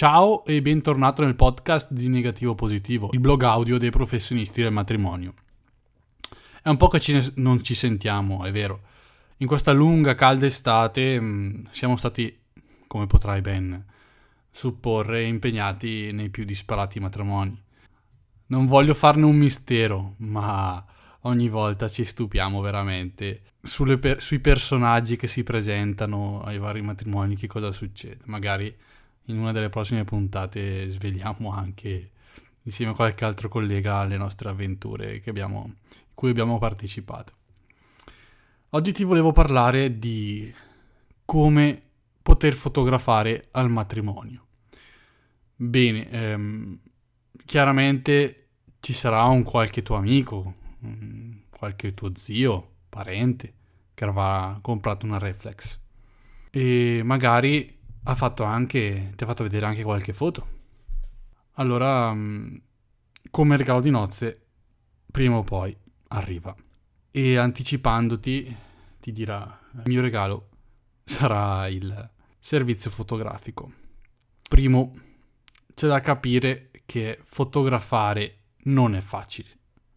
Ciao e bentornato nel podcast di Negativo Positivo, il blog audio dei professionisti del matrimonio. È un po' che ci ne- non ci sentiamo, è vero. In questa lunga, calda estate mh, mm, siamo stati, come potrai ben supporre, impegnati nei più disparati matrimoni. Non voglio farne un mistero, ma ogni volta ci stupiamo veramente per- sui personaggi che si presentano ai vari matrimoni, che cosa succede. Magari in una delle prossime puntate sveliamo anche insieme a qualche altro collega le nostre avventure abbiamo, cui abbiamo partecipato. Oggi ti volevo parlare di come poter fotografare al matrimonio. Bene, ehm, chiaramente ci sarà un qualche tuo amico, qualche tuo zio, parente, che avrà comprato una reflex. E magari ha fatto anche, ti ha fatto vedere anche qualche foto. Allora, mm, come regalo di nozze, prima o poi arriva. E anticipandoti, ti dirà: il mio regalo sarà il servizio fotografico. Primo, c'è da capire che fotografare non è facile,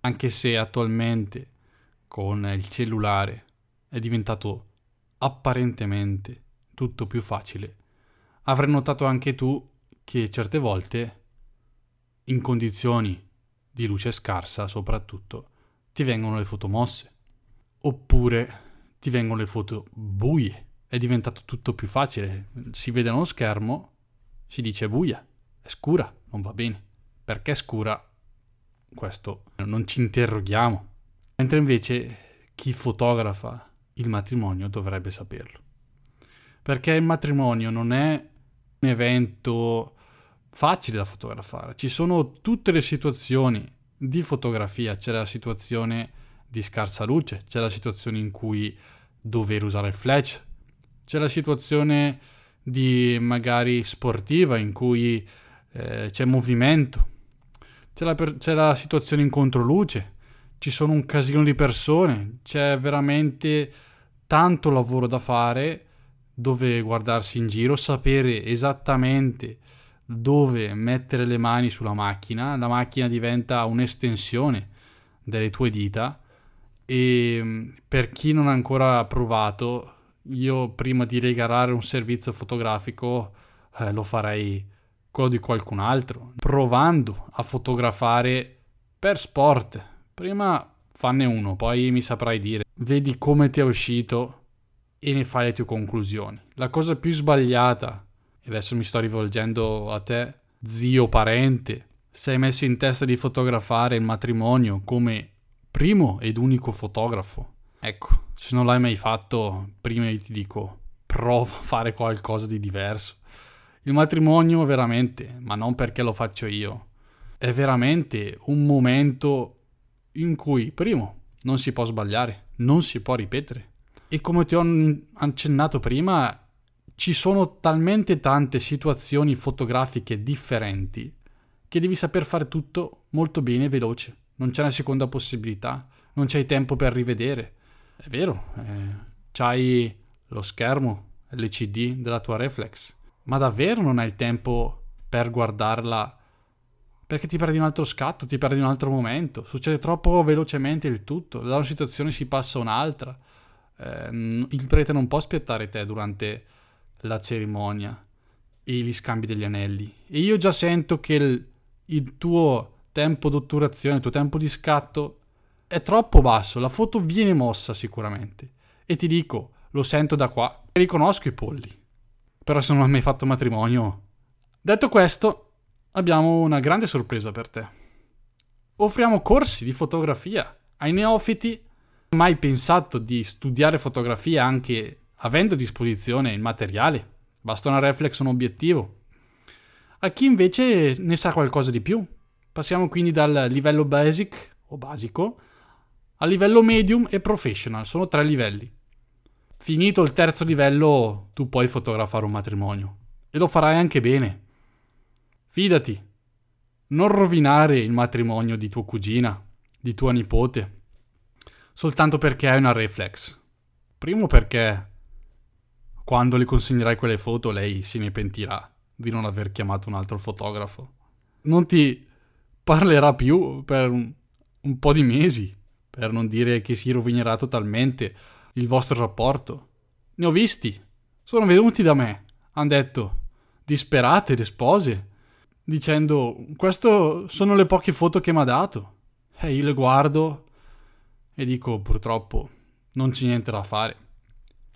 anche se attualmente con il cellulare è diventato apparentemente tutto più facile avrai notato anche tu che certe volte, in condizioni di luce scarsa soprattutto, ti vengono le foto mosse. Oppure ti vengono le foto buie. È diventato tutto più facile. Si vede uno schermo, si dice buia, è scura, non va bene. Perché è scura? Questo non ci interroghiamo. Mentre invece chi fotografa il matrimonio dovrebbe saperlo. Perché il matrimonio non è evento facile da fotografare. Ci sono tutte le situazioni di fotografia, c'è la situazione di scarsa luce, c'è la situazione in cui dover usare il flash, c'è la situazione di magari sportiva in cui eh, c'è movimento, c'è la, per- c'è la situazione in controluce, ci sono un casino di persone, c'è veramente tanto lavoro da fare dove guardarsi in giro, sapere esattamente dove mettere le mani sulla macchina, la macchina diventa un'estensione delle tue dita. E mm, per chi non ha ancora provato, io prima di regalare un servizio fotografico eh, lo farei quello di qualcun altro, provando a fotografare per sport. Prima fanne uno, poi mi saprai dire, vedi come ti è uscito e ne fai le tue conclusioni. La cosa più sbagliata, e adesso mi sto rivolgendo a te, zio parente, se hai messo in testa di fotografare il matrimonio come primo ed unico fotografo. Ecco, se non l'hai mai fatto, prima io ti dico, prova a fare qualcosa di diverso. Il matrimonio veramente, ma non perché lo faccio io, è veramente un momento in cui, primo, non si può sbagliare, non si può ripetere. E come ti ho accennato prima, ci sono talmente tante situazioni fotografiche differenti che devi saper fare tutto molto bene e veloce. Non c'è una seconda possibilità, non c'hai tempo per rivedere. È vero, eh, c'hai lo schermo LCD della tua reflex, ma davvero non hai il tempo per guardarla perché ti perdi un altro scatto, ti perdi un altro momento. Succede troppo velocemente il tutto, da una situazione si passa a un'altra eh, il prete non può aspettare te durante la cerimonia e gli scambi degli anelli. E io già sento che il, il tuo tempo d'otturazione, il tuo tempo di scatto è troppo basso. La foto viene mossa sicuramente. E ti dico, lo sento da qua. Riconosco i polli. Però se non hai mai fatto matrimonio. Detto questo, abbiamo una grande sorpresa per te. Offriamo corsi di fotografia ai neofiti mai pensato di studiare fotografia anche avendo a disposizione il materiale, basta una reflex un obiettivo. A chi invece ne sa qualcosa di più. Passiamo quindi dal livello basic o basico al livello medium e professional, sono tre livelli. Finito il terzo livello, tu puoi fotografare un matrimonio e lo farai anche bene. Fidati, non rovinare il matrimonio di tua cugina, di tua nipote, soltanto perché hai una reflex. Primo perché quando le consegnerai quelle foto lei se ne pentirà di non aver chiamato un altro fotografo. Non ti parlerà più per un, un po' di mesi, per non dire che si rovinerà totalmente il vostro rapporto. Ne ho visti, sono venuti da me, hanno detto, disperate le spose, dicendo, queste sono le poche foto che mi ha dato. E io le guardo e dico, purtroppo, non c'è niente da fare.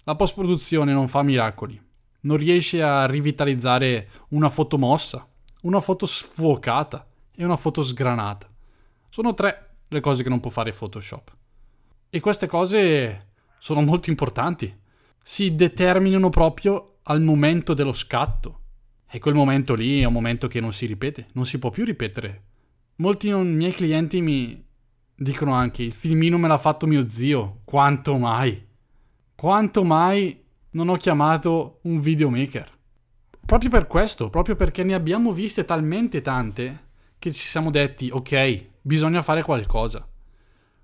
La post-produzione non fa miracoli, non riesce a rivitalizzare una foto mossa, una foto sfocata e una foto sgranata. Sono tre le cose che non può fare Photoshop. E queste cose sono molto importanti. Si determinano proprio al momento dello scatto. E quel momento lì è un momento che non si ripete, non si può più ripetere. Molti miei clienti mi dicono anche: il filmino me l'ha fatto mio zio. Quanto mai? Quanto mai non ho chiamato un videomaker? Proprio per questo, proprio perché ne abbiamo viste talmente tante che ci siamo detti: ok, bisogna fare qualcosa.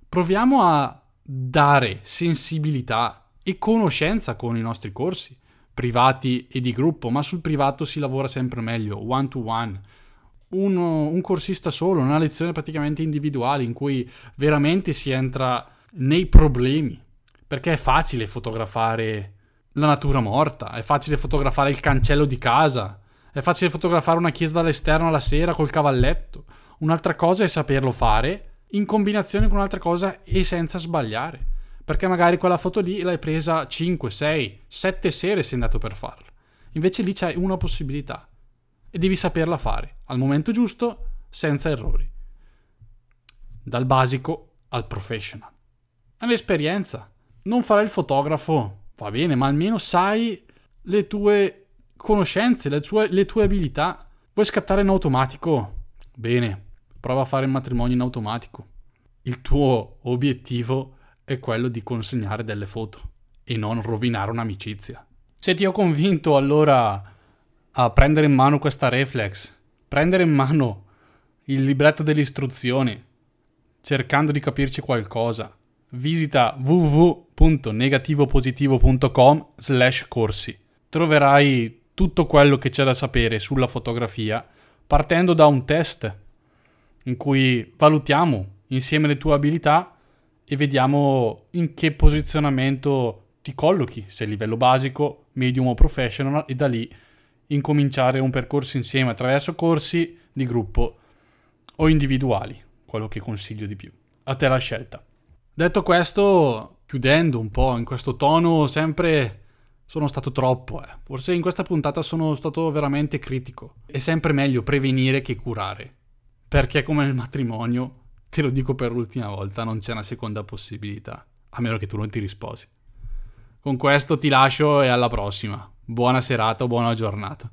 Proviamo a dare sensibilità e conoscenza con i nostri corsi, privati e di gruppo, ma sul privato si lavora sempre meglio, one to one. Uno, un corsista solo, una lezione praticamente individuale in cui veramente si entra nei problemi, perché è facile fotografare la natura morta, è facile fotografare il cancello di casa, è facile fotografare una chiesa dall'esterno alla sera col cavalletto. Un'altra cosa è saperlo fare in combinazione con un'altra cosa e senza sbagliare. Perché magari quella foto lì l'hai presa 5, 6, 7 sere sei andato per farla. Invece lì c'hai una possibilità e devi saperla fare al momento giusto, senza errori. Dal basico al professional. È un'esperienza. Non farai il fotografo, va bene, ma almeno sai le tue conoscenze, le tue, le tue abilità. Vuoi scattare in automatico? Bene, prova a fare il matrimonio in automatico. Il tuo obiettivo è quello di consegnare delle foto e non rovinare un'amicizia. Se ti ho convinto allora a prendere in mano questa reflex, prendere in mano il libretto delle istruzioni, cercando di capirci qualcosa, visita www.negativopositivo.com slash corsi. Troverai tutto quello che c'è da sapere sulla fotografia partendo da un test in cui valutiamo insieme le tue abilità e vediamo in che posizionamento ti collochi, se livello basico, medium o professional e da lì incominciare un percorso insieme attraverso corsi di gruppo o individuali, quello che consiglio di più. A te la scelta. Detto questo, chiudendo un po' in questo tono sempre sono stato troppo, eh. Forse in questa puntata sono stato veramente critico. È sempre meglio prevenire che curare. Perché come nel matrimonio, te lo dico per l'ultima volta, non c'è una seconda possibilità. A meno che tu non ti risposi. Con questo ti lascio e alla prossima. Buona serata o buona giornata.